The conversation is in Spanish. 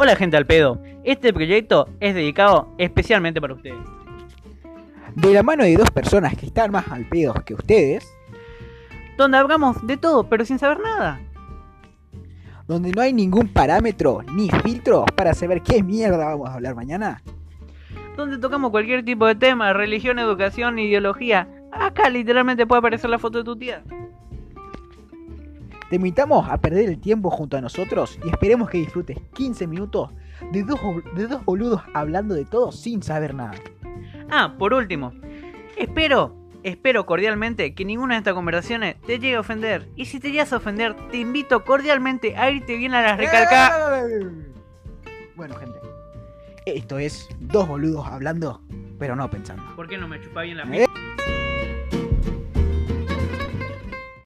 Hola gente al pedo, este proyecto es dedicado especialmente para ustedes. De la mano de dos personas que están más al pedo que ustedes, Donde hablamos de todo pero sin saber nada. donde no hay ningún parámetro ni filtro para saber qué mierda vamos a hablar mañana. Donde tocamos cualquier tipo de tema, religión, educación, ideología. Acá literalmente puede aparecer la foto de tu tía. Te invitamos a perder el tiempo junto a nosotros y esperemos que disfrutes 15 minutos de dos, de dos boludos hablando de todo sin saber nada. Ah, por último, espero, espero cordialmente que ninguna de estas conversaciones te llegue a ofender. Y si te llegas a ofender, te invito cordialmente a irte bien a las recalca. Bueno, gente, esto es dos boludos hablando, pero no pensando. ¿Por qué no me chupa bien la Eh.